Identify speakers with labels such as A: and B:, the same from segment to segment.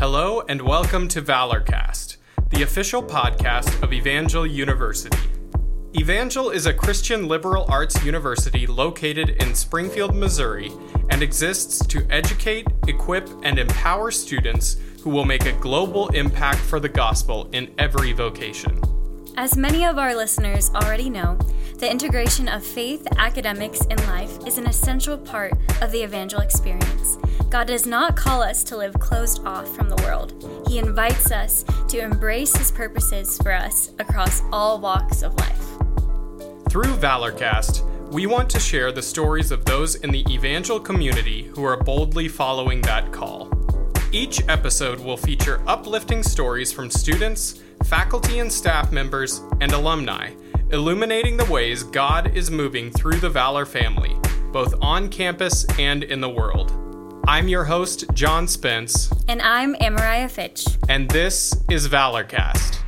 A: Hello and welcome to Valorcast, the official podcast of Evangel University. Evangel is a Christian liberal arts university located in Springfield, Missouri, and exists to educate, equip, and empower students who will make a global impact for the gospel in every vocation.
B: As many of our listeners already know, the integration of faith, academics, and life is an essential part of the evangel experience. God does not call us to live closed off from the world. He invites us to embrace His purposes for us across all walks of life.
A: Through Valorcast, we want to share the stories of those in the evangel community who are boldly following that call. Each episode will feature uplifting stories from students, faculty and staff members, and alumni, illuminating the ways God is moving through the Valor family, both on campus and in the world. I'm your host, John Spence.
B: And I'm Amariah Fitch.
A: And this is Valorcast.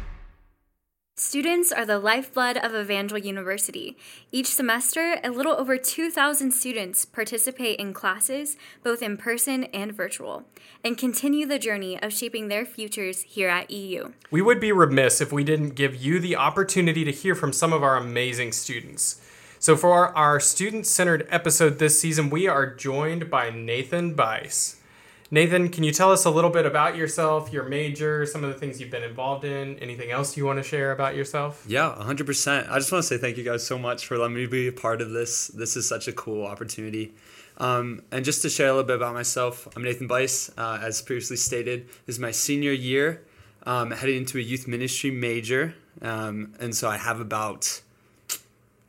B: Students are the lifeblood of Evangel University. Each semester, a little over 2,000 students participate in classes, both in person and virtual, and continue the journey of shaping their futures here at EU.
A: We would be remiss if we didn't give you the opportunity to hear from some of our amazing students. So, for our student centered episode this season, we are joined by Nathan Buis. Nathan, can you tell us a little bit about yourself, your major, some of the things you've been involved in? Anything else you want to share about yourself?
C: Yeah, 100%. I just want to say thank you guys so much for letting me be a part of this. This is such a cool opportunity. Um, and just to share a little bit about myself, I'm Nathan Buis. Uh, as previously stated, this is my senior year, um, heading into a youth ministry major. Um, and so I have about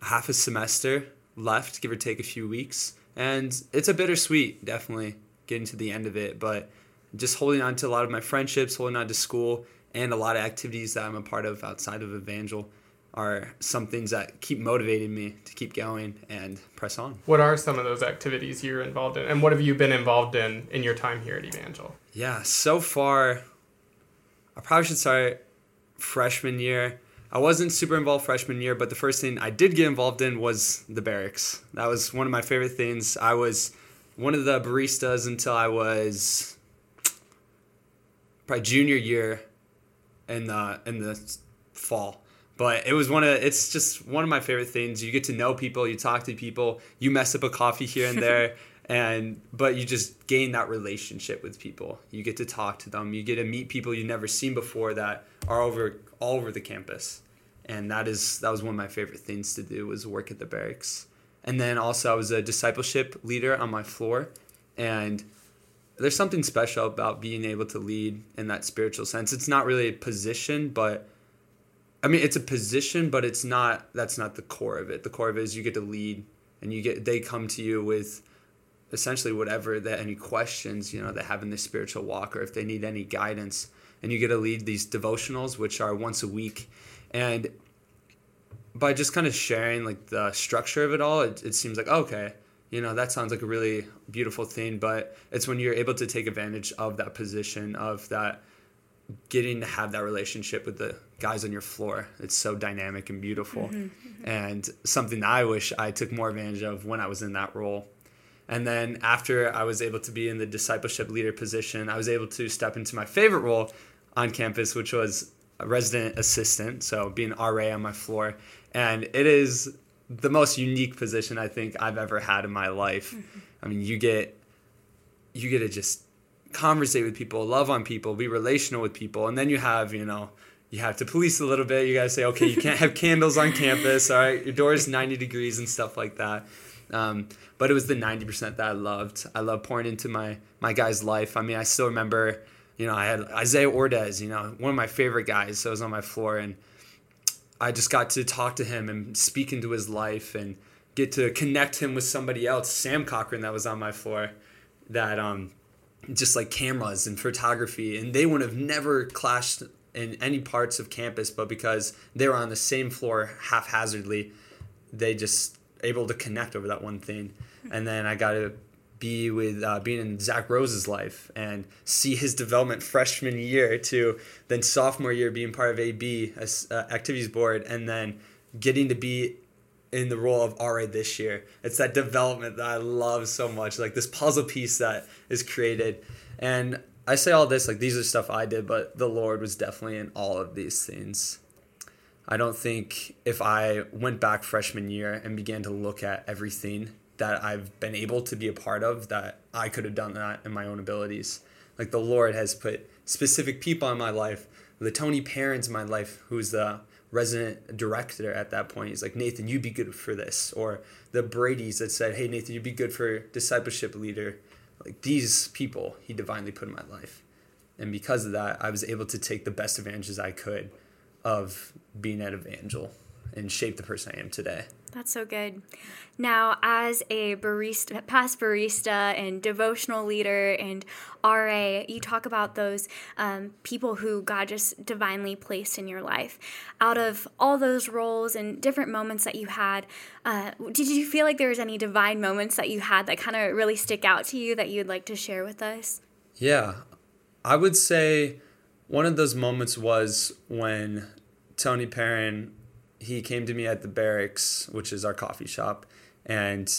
C: half a semester left, give or take a few weeks. And it's a bittersweet, definitely getting to the end of it, but just holding on to a lot of my friendships, holding on to school, and a lot of activities that I'm a part of outside of Evangel are some things that keep motivating me to keep going and press on.
A: What are some of those activities you're involved in, and what have you been involved in in your time here at Evangel?
C: Yeah, so far, I probably should start freshman year. I wasn't super involved freshman year, but the first thing I did get involved in was the barracks. That was one of my favorite things. I was one of the baristas until I was probably junior year in the in the fall. But it was one of it's just one of my favorite things. You get to know people, you talk to people, you mess up a coffee here and there. and but you just gain that relationship with people you get to talk to them you get to meet people you've never seen before that are over all over the campus and that is that was one of my favorite things to do was work at the barracks and then also I was a discipleship leader on my floor. And there's something special about being able to lead in that spiritual sense. It's not really a position, but I mean it's a position, but it's not that's not the core of it. The core of it is you get to lead and you get they come to you with essentially whatever that any questions, you know, they have in their spiritual walk or if they need any guidance. And you get to lead these devotionals, which are once a week. And by just kind of sharing like the structure of it all, it, it seems like okay, you know that sounds like a really beautiful thing. But it's when you're able to take advantage of that position of that getting to have that relationship with the guys on your floor. It's so dynamic and beautiful, mm-hmm, mm-hmm. and something that I wish I took more advantage of when I was in that role. And then after I was able to be in the discipleship leader position, I was able to step into my favorite role on campus, which was a resident assistant. So being RA on my floor and it is the most unique position I think I've ever had in my life. Mm-hmm. I mean, you get you get to just conversate with people, love on people, be relational with people, and then you have you know you have to police a little bit. You got to say, okay, you can't have candles on campus. All right, your door is ninety degrees and stuff like that. Um, but it was the ninety percent that I loved. I love pouring into my my guy's life. I mean, I still remember, you know, I had Isaiah Ordez, you know, one of my favorite guys. So I was on my floor and I just got to talk to him and speak into his life and get to connect him with somebody else, Sam Cochran, that was on my floor, that um, just like cameras and photography, and they would have never clashed in any parts of campus, but because they were on the same floor haphazardly, they just able to connect over that one thing. And then I got to be with uh, being in Zach Rose's life and see his development freshman year to then sophomore year being part of AB as uh, activities board and then getting to be in the role of RA this year. It's that development that I love so much, like this puzzle piece that is created. And I say all this like these are stuff I did, but the Lord was definitely in all of these things. I don't think if I went back freshman year and began to look at everything that I've been able to be a part of, that I could have done that in my own abilities. Like the Lord has put specific people in my life. The Tony Perrins in my life, who's the resident director at that point. He's like, Nathan, you'd be good for this. Or the Brady's that said, Hey, Nathan, you'd be good for discipleship leader. Like these people he divinely put in my life. And because of that, I was able to take the best advantages I could of being an Evangel and shape the person I am today.
B: That's so good. Now, as a barista, past barista and devotional leader and RA, you talk about those um, people who God just divinely placed in your life. Out of all those roles and different moments that you had, uh, did you feel like there was any divine moments that you had that kind of really stick out to you that you'd like to share with us?
C: Yeah, I would say one of those moments was when Tony Perrin he came to me at the barracks, which is our coffee shop, and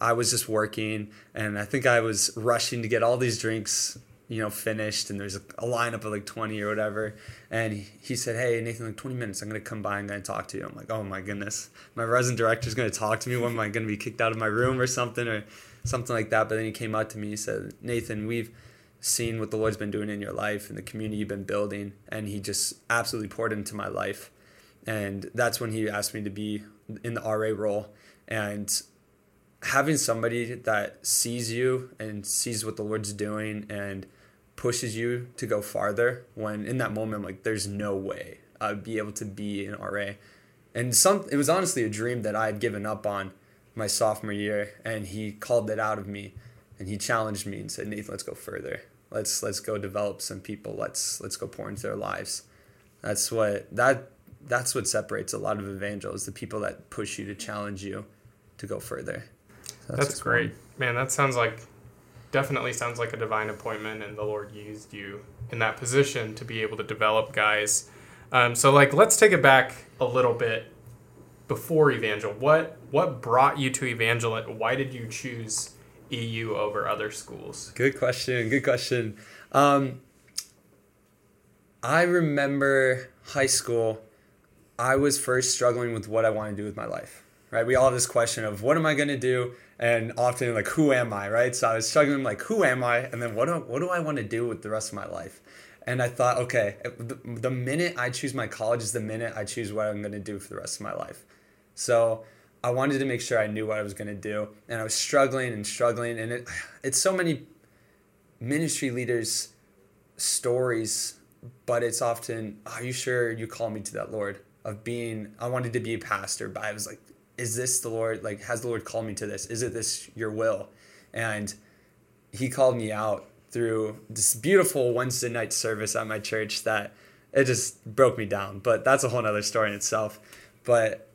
C: I was just working, and I think I was rushing to get all these drinks, you know, finished, and there's a, a lineup of like 20 or whatever, and he, he said, "Hey, Nathan, like 20 minutes, I'm gonna come by and gonna talk to you." I'm like, "Oh my goodness, my resident director's gonna talk to me. When am I gonna be kicked out of my room or something or something like that?" But then he came up to me, he said, "Nathan, we've." seen what the Lord's been doing in your life and the community you've been building, and He just absolutely poured into my life and that's when he asked me to be in the RA role and having somebody that sees you and sees what the Lord's doing and pushes you to go farther when in that moment like there's no way I'd be able to be in RA. And some it was honestly a dream that I had given up on my sophomore year and he called it out of me and he challenged me and said, Nathan, let's go further. Let's let's go develop some people. Let's let's go pour into their lives. That's what that that's what separates a lot of evangelists the people that push you to challenge you to go further.
A: So that's, that's great. one. man that sounds like definitely sounds like a divine appointment and the lord used you in that position to be able to develop guys. Um, so like let's take it back a little bit before evangel what what brought you to evangel why did you choose eu over other schools?
C: Good question good question. Um, i remember high school I was first struggling with what I want to do with my life, right? We all have this question of what am I going to do? And often like, who am I, right? So I was struggling like, who am I? And then what do, what do I want to do with the rest of my life? And I thought, okay, the, the minute I choose my college is the minute I choose what I'm going to do for the rest of my life. So I wanted to make sure I knew what I was going to do. And I was struggling and struggling. And it, it's so many ministry leaders' stories, but it's often, are you sure you call me to that, Lord? Of being I wanted to be a pastor, but I was like, is this the Lord? Like, has the Lord called me to this? Is it this your will? And he called me out through this beautiful Wednesday night service at my church that it just broke me down. But that's a whole other story in itself. But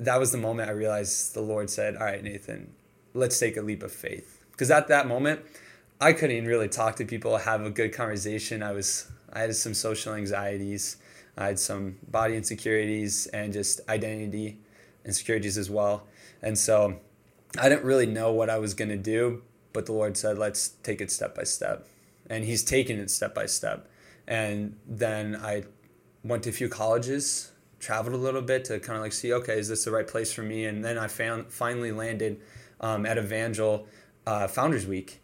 C: that was the moment I realized the Lord said, All right, Nathan, let's take a leap of faith. Because at that moment, I couldn't even really talk to people, have a good conversation. I was I had some social anxieties. I had some body insecurities and just identity insecurities as well. And so I didn't really know what I was going to do, but the Lord said, let's take it step by step. And He's taken it step by step. And then I went to a few colleges, traveled a little bit to kind of like see, okay, is this the right place for me? And then I found finally landed um, at Evangel uh, Founders Week,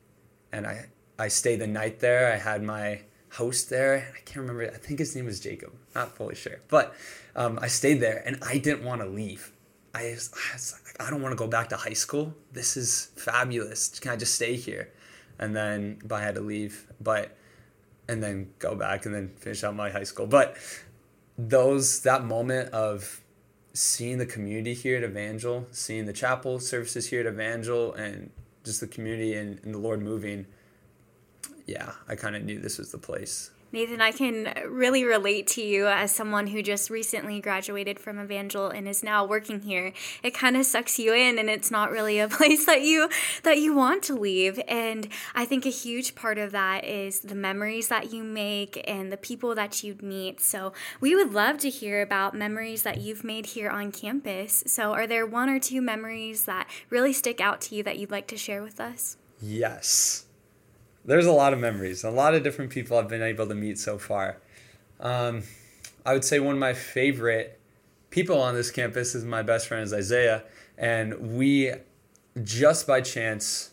C: and I I stayed the night there. I had my host there. I can't remember. I think his name was Jacob. Not fully sure, but um, I stayed there and I didn't want to leave. I, was, I was like, I don't want to go back to high school. This is fabulous. Can I just stay here? And then, but I had to leave. But and then go back and then finish out my high school. But those that moment of seeing the community here at Evangel, seeing the chapel services here at Evangel, and just the community and, and the Lord moving yeah, I kind of knew this was the place.
B: Nathan, I can really relate to you as someone who just recently graduated from Evangel and is now working here. It kind of sucks you in and it's not really a place that you that you want to leave. And I think a huge part of that is the memories that you make and the people that you meet. So, we would love to hear about memories that you've made here on campus. So, are there one or two memories that really stick out to you that you'd like to share with us?
C: Yes. There's a lot of memories, a lot of different people I've been able to meet so far. Um, I would say one of my favorite people on this campus is my best friend is Isaiah, and we just by chance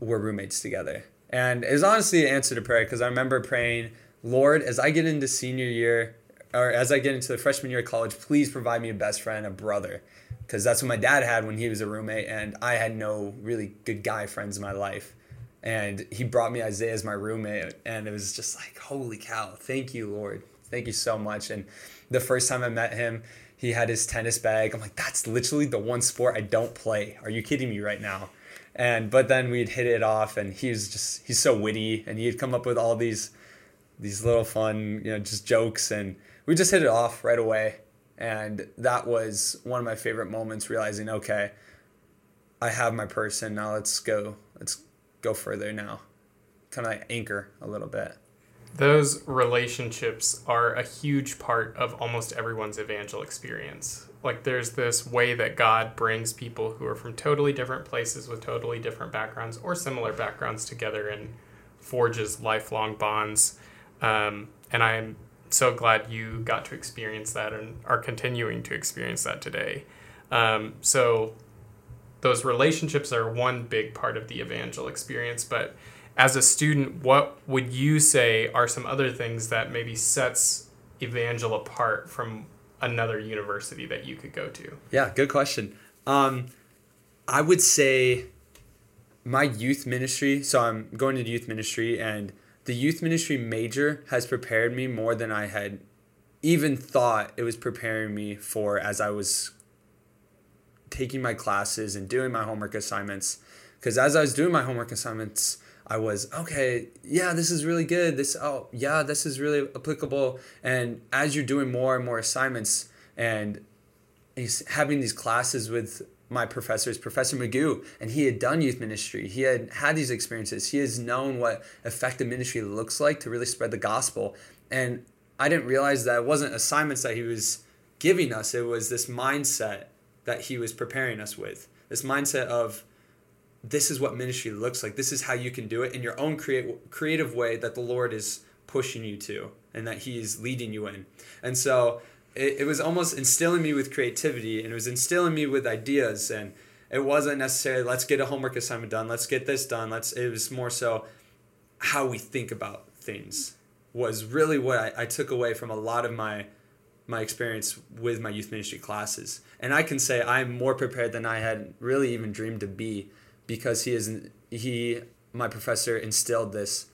C: were roommates together. And it was honestly an answer to prayer because I remember praying, Lord, as I get into senior year or as I get into the freshman year of college, please provide me a best friend, a brother, because that's what my dad had when he was a roommate, and I had no really good guy friends in my life. And he brought me Isaiah as my roommate, and it was just like, holy cow, thank you, Lord. Thank you so much. And the first time I met him, he had his tennis bag. I'm like, that's literally the one sport I don't play. Are you kidding me right now? And but then we'd hit it off, and he was just he's so witty, and he'd come up with all these these little fun, you know, just jokes, and we just hit it off right away. And that was one of my favorite moments, realizing, okay, I have my person now. Let's go. Let's go further now. Kind of like anchor a little bit.
A: Those relationships are a huge part of almost everyone's evangel experience. Like, there's this way that God brings people who are from totally different places with totally different backgrounds or similar backgrounds together and forges lifelong bonds. Um, and I'm so glad you got to experience that and are continuing to experience that today. Um, so, those relationships are one big part of the evangel experience, but as a student, what would you say are some other things that maybe sets Evangel apart from another university that you could go to?
C: Yeah, good question. Um, I would say my youth ministry. So I'm going to youth ministry, and the youth ministry major has prepared me more than I had even thought it was preparing me for as I was taking my classes and doing my homework assignments. Because as I was doing my homework assignments, I was okay. Yeah, this is really good. This oh yeah, this is really applicable. And as you're doing more and more assignments and having these classes with my professors, Professor Magoo, and he had done youth ministry. He had had these experiences. He has known what effective ministry looks like to really spread the gospel. And I didn't realize that it wasn't assignments that he was giving us. It was this mindset that he was preparing us with. This mindset of this is what ministry looks like. This is how you can do it in your own create, creative way that the Lord is pushing you to and that He's leading you in. And so it, it was almost instilling me with creativity and it was instilling me with ideas. And it wasn't necessarily, let's get a homework assignment done, let's get this done. Let's, it was more so how we think about things was really what I, I took away from a lot of my my experience with my youth ministry classes. And I can say I'm more prepared than I had really even dreamed to be because he is he my professor instilled this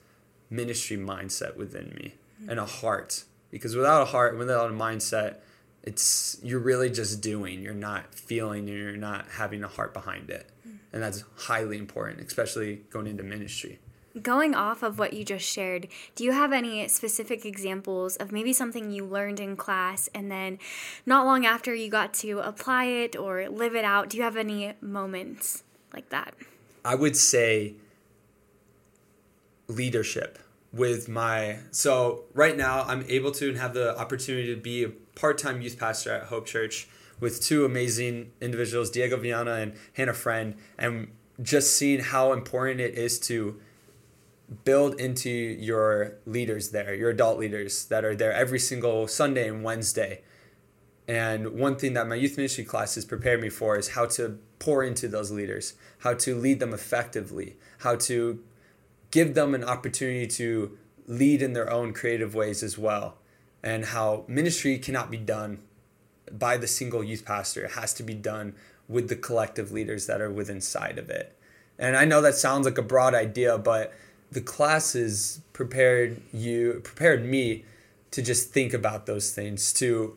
C: ministry mindset within me mm-hmm. and a heart because without a heart without a mindset it's you're really just doing you're not feeling you're not having a heart behind it mm-hmm. and that's highly important especially going into ministry
B: Going off of what you just shared, do you have any specific examples of maybe something you learned in class and then not long after you got to apply it or live it out? Do you have any moments like that?
C: I would say leadership with my so right now I'm able to have the opportunity to be a part-time youth pastor at Hope Church with two amazing individuals, Diego Viana and Hannah Friend, and just seeing how important it is to build into your leaders there, your adult leaders that are there every single Sunday and Wednesday. And one thing that my youth ministry classes prepared me for is how to pour into those leaders, how to lead them effectively, how to give them an opportunity to lead in their own creative ways as well, and how ministry cannot be done by the single youth pastor. It has to be done with the collective leaders that are within side of it. And I know that sounds like a broad idea, but the classes prepared you prepared me to just think about those things, to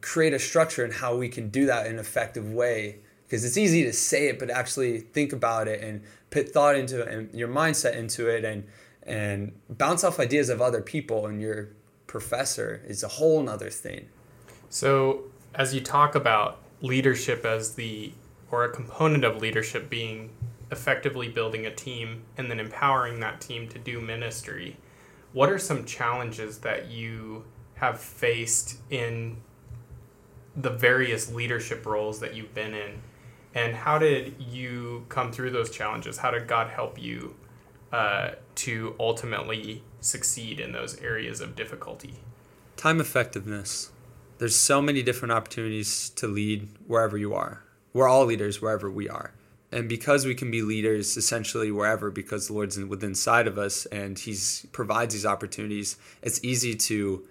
C: create a structure and how we can do that in an effective way. Because it's easy to say it but actually think about it and put thought into it and your mindset into it and and bounce off ideas of other people and your professor is a whole nother thing.
A: So as you talk about leadership as the or a component of leadership being effectively building a team and then empowering that team to do ministry what are some challenges that you have faced in the various leadership roles that you've been in and how did you come through those challenges how did god help you uh, to ultimately succeed in those areas of difficulty?
C: Time effectiveness. There's so many different opportunities to lead wherever you are. We're all leaders wherever we are. And because we can be leaders essentially wherever, because the Lord's within inside of us and He's provides these opportunities, it's easy to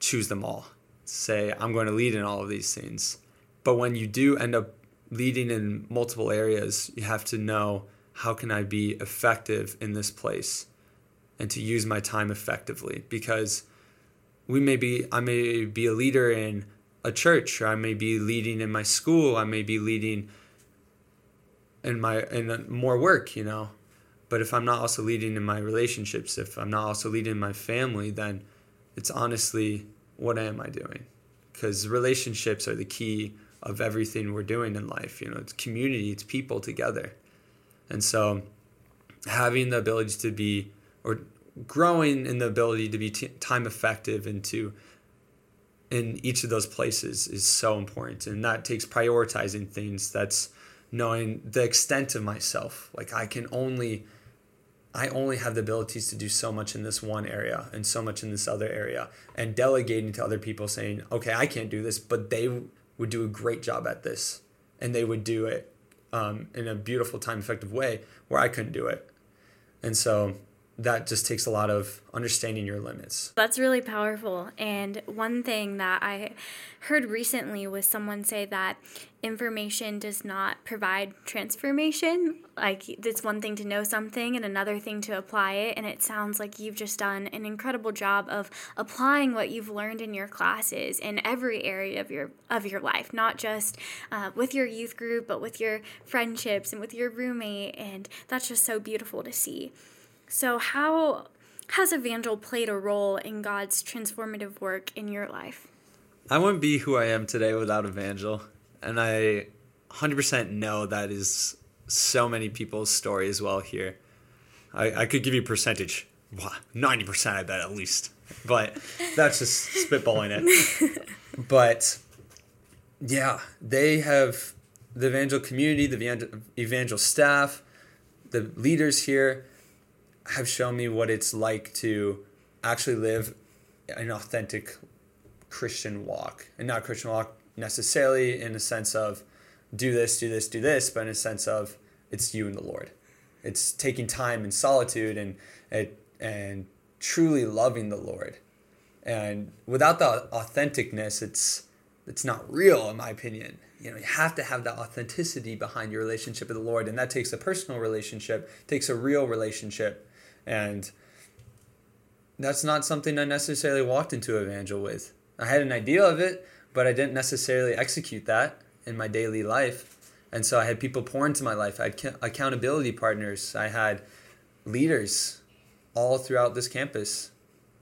C: choose them all. Say, I'm going to lead in all of these things. But when you do end up leading in multiple areas, you have to know how can I be effective in this place and to use my time effectively because we may be I may be a leader in a church or I may be leading in my school, I may be leading in my in more work, you know. But if I'm not also leading in my relationships, if I'm not also leading in my family, then it's honestly what am I doing? Because relationships are the key of everything we're doing in life. You know, it's community, it's people together. And so having the ability to be, or growing in the ability to be t- time effective and to, in each of those places is so important. And that takes prioritizing things. That's knowing the extent of myself. Like I can only, I only have the abilities to do so much in this one area and so much in this other area, and delegating to other people saying, okay, I can't do this, but they would do a great job at this, and they would do it um, in a beautiful, time effective way where I couldn't do it. And so that just takes a lot of understanding your limits.
B: That's really powerful. And one thing that I heard recently was someone say that information does not provide transformation. Like, it's one thing to know something and another thing to apply it. And it sounds like you've just done an incredible job of applying what you've learned in your classes in every area of your of your life, not just uh, with your youth group, but with your friendships and with your roommate. And that's just so beautiful to see. So, how has Evangel played a role in God's transformative work in your life?
C: I wouldn't be who I am today without Evangel. And I 100% know that is so many people's story as well here. I, I could give you a percentage. 90% I bet at least. But that's just spitballing it. but yeah, they have the Evangel community, the Evangel staff, the leaders here have shown me what it's like to actually live an authentic Christian walk. And not Christian walk necessarily in a sense of do this, do this, do this, but in a sense of it's you and the Lord. It's taking time in solitude and and truly loving the Lord. And without the authenticness, it's it's not real in my opinion. You know, you have to have that authenticity behind your relationship with the Lord, and that takes a personal relationship, takes a real relationship and that's not something I necessarily walked into Evangel with. I had an idea of it, but I didn't necessarily execute that in my daily life. And so I had people pour into my life. I had accountability partners. I had leaders all throughout this campus.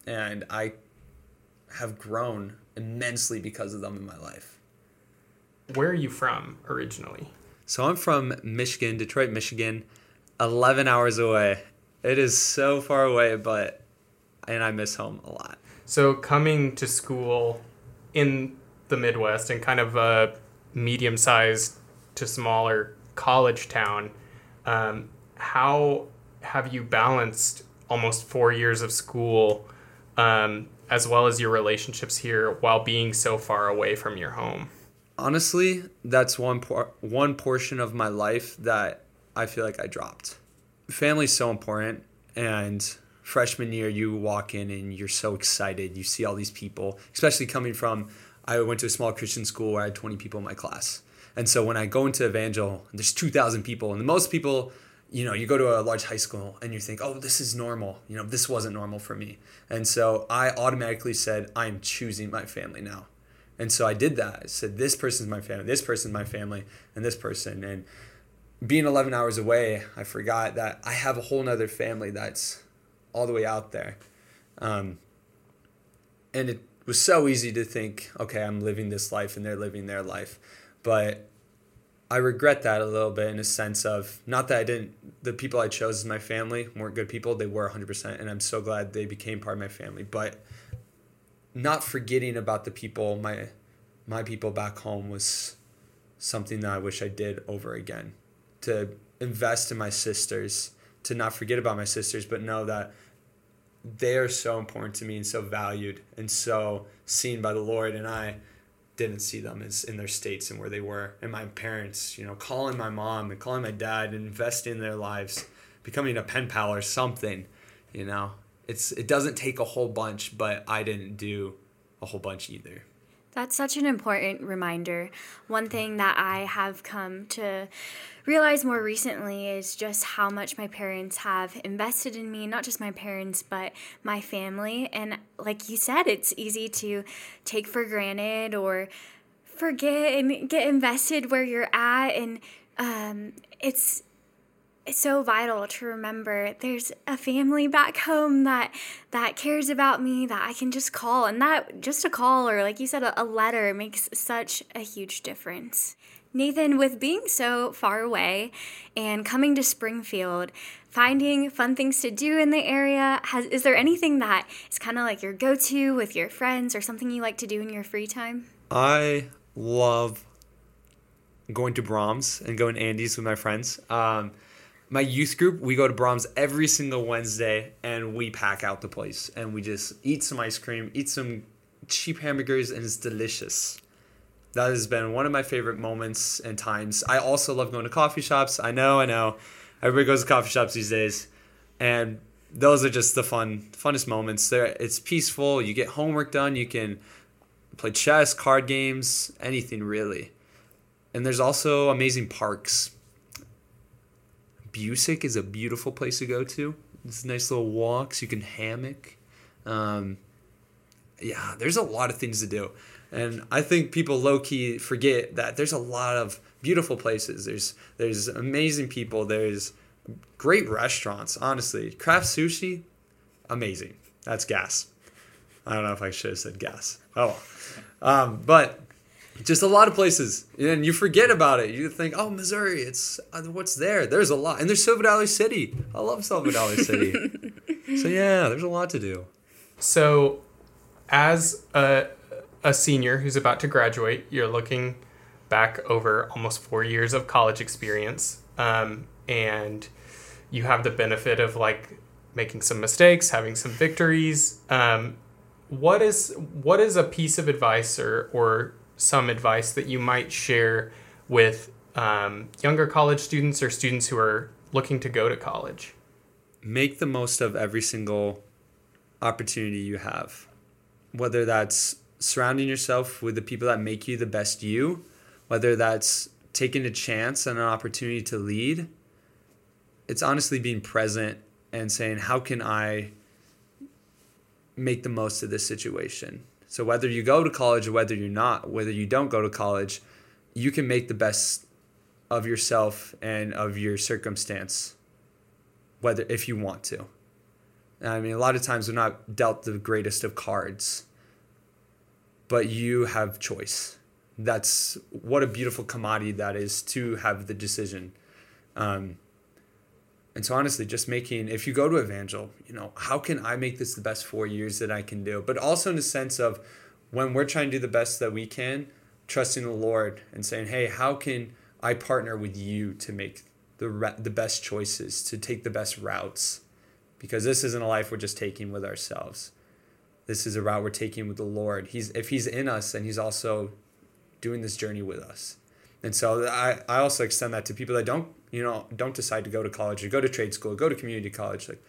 C: And I have grown immensely because of them in my life.
A: Where are you from originally?
C: So I'm from Michigan, Detroit, Michigan, 11 hours away. It is so far away, but and I miss home a lot.
A: So coming to school in the Midwest and kind of a medium-sized to smaller college town, um, how have you balanced almost four years of school um, as well as your relationships here while being so far away from your home?
C: Honestly, that's one por- one portion of my life that I feel like I dropped family's so important and freshman year you walk in and you're so excited. You see all these people especially coming from i went to a small christian school where i had 20 people in my class. And so when i go into evangel there's 2000 people and the most people you know you go to a large high school and you think oh this is normal. You know this wasn't normal for me. And so i automatically said i'm choosing my family now. And so i did that. I said this person's my family this person's my family and this person and being 11 hours away, I forgot that I have a whole nother family that's all the way out there. Um, and it was so easy to think, okay, I'm living this life and they're living their life. But I regret that a little bit in a sense of not that I didn't, the people I chose as my family weren't good people. They were 100%. And I'm so glad they became part of my family. But not forgetting about the people, my, my people back home was something that I wish I did over again to invest in my sisters, to not forget about my sisters, but know that they are so important to me and so valued and so seen by the Lord. And I didn't see them as in their states and where they were. And my parents, you know, calling my mom and calling my dad and investing in their lives, becoming a pen pal or something, you know. It's it doesn't take a whole bunch, but I didn't do a whole bunch either.
B: That's such an important reminder. One thing that I have come to realize more recently is just how much my parents have invested in me, not just my parents, but my family. And like you said, it's easy to take for granted or forget and get invested where you're at. And um, it's it's so vital to remember there's a family back home that that cares about me that I can just call and that just a call or like you said a, a letter makes such a huge difference. Nathan, with being so far away and coming to Springfield, finding fun things to do in the area, has is there anything that is kind of like your go-to with your friends or something you like to do in your free time?
C: I love going to Braum's and going to Andy's with my friends. Um, my youth group, we go to Braum's every single Wednesday and we pack out the place and we just eat some ice cream, eat some cheap hamburgers, and it's delicious. That has been one of my favorite moments and times. I also love going to coffee shops. I know, I know. Everybody goes to coffee shops these days. And those are just the fun, funnest moments. There, it's peaceful. You get homework done. You can play chess, card games, anything really. And there's also amazing parks Busiek is a beautiful place to go to. It's nice little walks. You can hammock. Um, yeah, there's a lot of things to do. And I think people low key forget that there's a lot of beautiful places. There's there's amazing people. There's great restaurants. Honestly, craft sushi, amazing. That's gas. I don't know if I should have said gas. Oh, um, but just a lot of places and you forget about it you think oh missouri it's uh, what's there there's a lot and there's silver dollar city i love silver dollar city so yeah there's a lot to do
A: so as a, a senior who's about to graduate you're looking back over almost four years of college experience um, and you have the benefit of like making some mistakes having some victories um, what is what is a piece of advice or or some advice that you might share with um, younger college students or students who are looking to go to college?
C: Make the most of every single opportunity you have, whether that's surrounding yourself with the people that make you the best you, whether that's taking a chance and an opportunity to lead. It's honestly being present and saying, How can I make the most of this situation? So whether you go to college or whether you're not, whether you don't go to college, you can make the best of yourself and of your circumstance whether if you want to. I mean, a lot of times we're not dealt the greatest of cards, but you have choice. That's what a beautiful commodity that is to have the decision. Um, and so honestly, just making if you go to Evangel, you know, how can I make this the best four years that I can do? But also in the sense of when we're trying to do the best that we can, trusting the Lord and saying, hey, how can I partner with you to make the the best choices, to take the best routes? Because this isn't a life we're just taking with ourselves. This is a route we're taking with the Lord. He's if He's in us, and He's also doing this journey with us. And so I, I also extend that to people that don't you know don't decide to go to college or go to trade school or go to community college like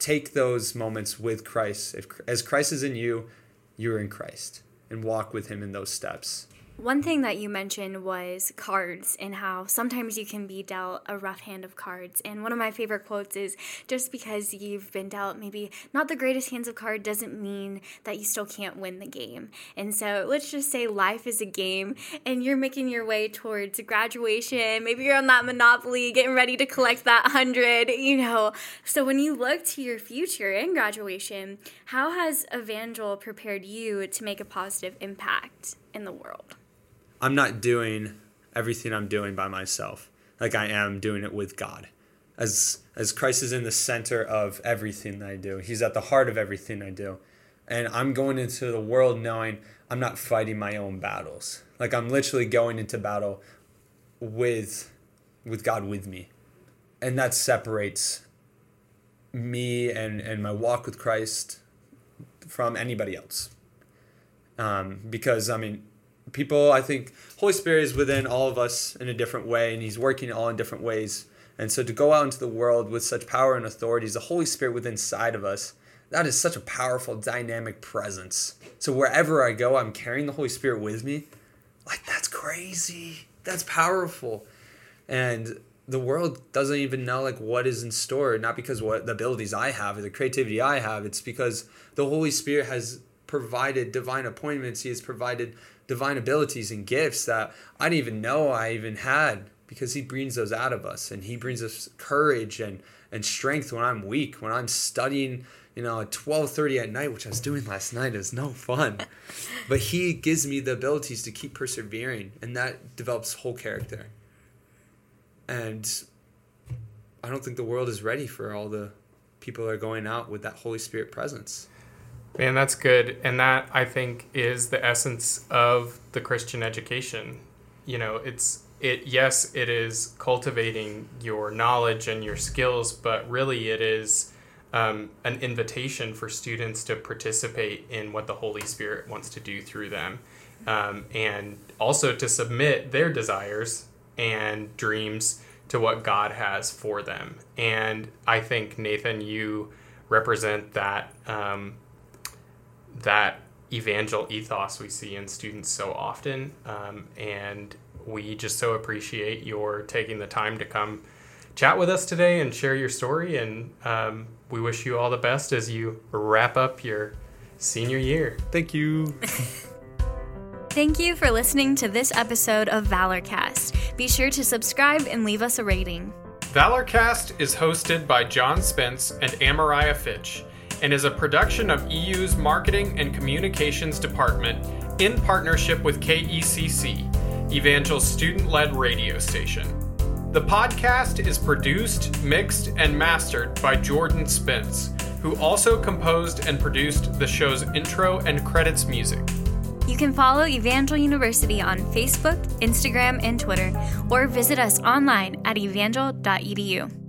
C: take those moments with christ if as christ is in you you're in christ and walk with him in those steps
B: one thing that you mentioned was cards and how sometimes you can be dealt a rough hand of cards. And one of my favorite quotes is just because you've been dealt maybe not the greatest hands of cards doesn't mean that you still can't win the game. And so let's just say life is a game and you're making your way towards graduation. Maybe you're on that Monopoly getting ready to collect that 100, you know. So when you look to your future in graduation, how has Evangel prepared you to make a positive impact in the world?
C: I'm not doing everything I'm doing by myself. Like I am doing it with God. As as Christ is in the center of everything that I do. He's at the heart of everything I do. And I'm going into the world knowing I'm not fighting my own battles. Like I'm literally going into battle with with God with me. And that separates me and, and my walk with Christ from anybody else. Um, because, I mean, people, I think Holy Spirit is within all of us in a different way, and He's working all in different ways. And so to go out into the world with such power and authority, the Holy Spirit within inside of us, that is such a powerful, dynamic presence. So wherever I go, I'm carrying the Holy Spirit with me. Like, that's crazy. That's powerful. And the world doesn't even know like what is in store not because what the abilities i have or the creativity i have it's because the holy spirit has provided divine appointments he has provided divine abilities and gifts that i didn't even know i even had because he brings those out of us and he brings us courage and and strength when i'm weak when i'm studying you know at 12.30 at night which i was doing last night it was no fun but he gives me the abilities to keep persevering and that develops whole character and I don't think the world is ready for all the people that are going out with that Holy Spirit presence.
A: Man, that's good. And that I think is the essence of the Christian education. You know, it's it yes, it is cultivating your knowledge and your skills, but really it is um, an invitation for students to participate in what the Holy Spirit wants to do through them. Um, and also to submit their desires and dreams to what God has for them. And I think Nathan, you represent that um, that evangel ethos we see in students so often, um, and we just so appreciate your taking the time to come chat with us today and share your story. And um, we wish you all the best as you wrap up your senior year.
C: Thank you.
B: Thank you for listening to this episode of Valorcast. Be sure to subscribe and leave us a rating.
A: Valorcast is hosted by John Spence and Amariah Fitch and is a production of EU's Marketing and Communications Department in partnership with KECC, Evangel's student led radio station. The podcast is produced, mixed, and mastered by Jordan Spence, who also composed and produced the show's intro and credits music.
B: You can follow Evangel University on Facebook, Instagram, and Twitter, or visit us online at evangel.edu.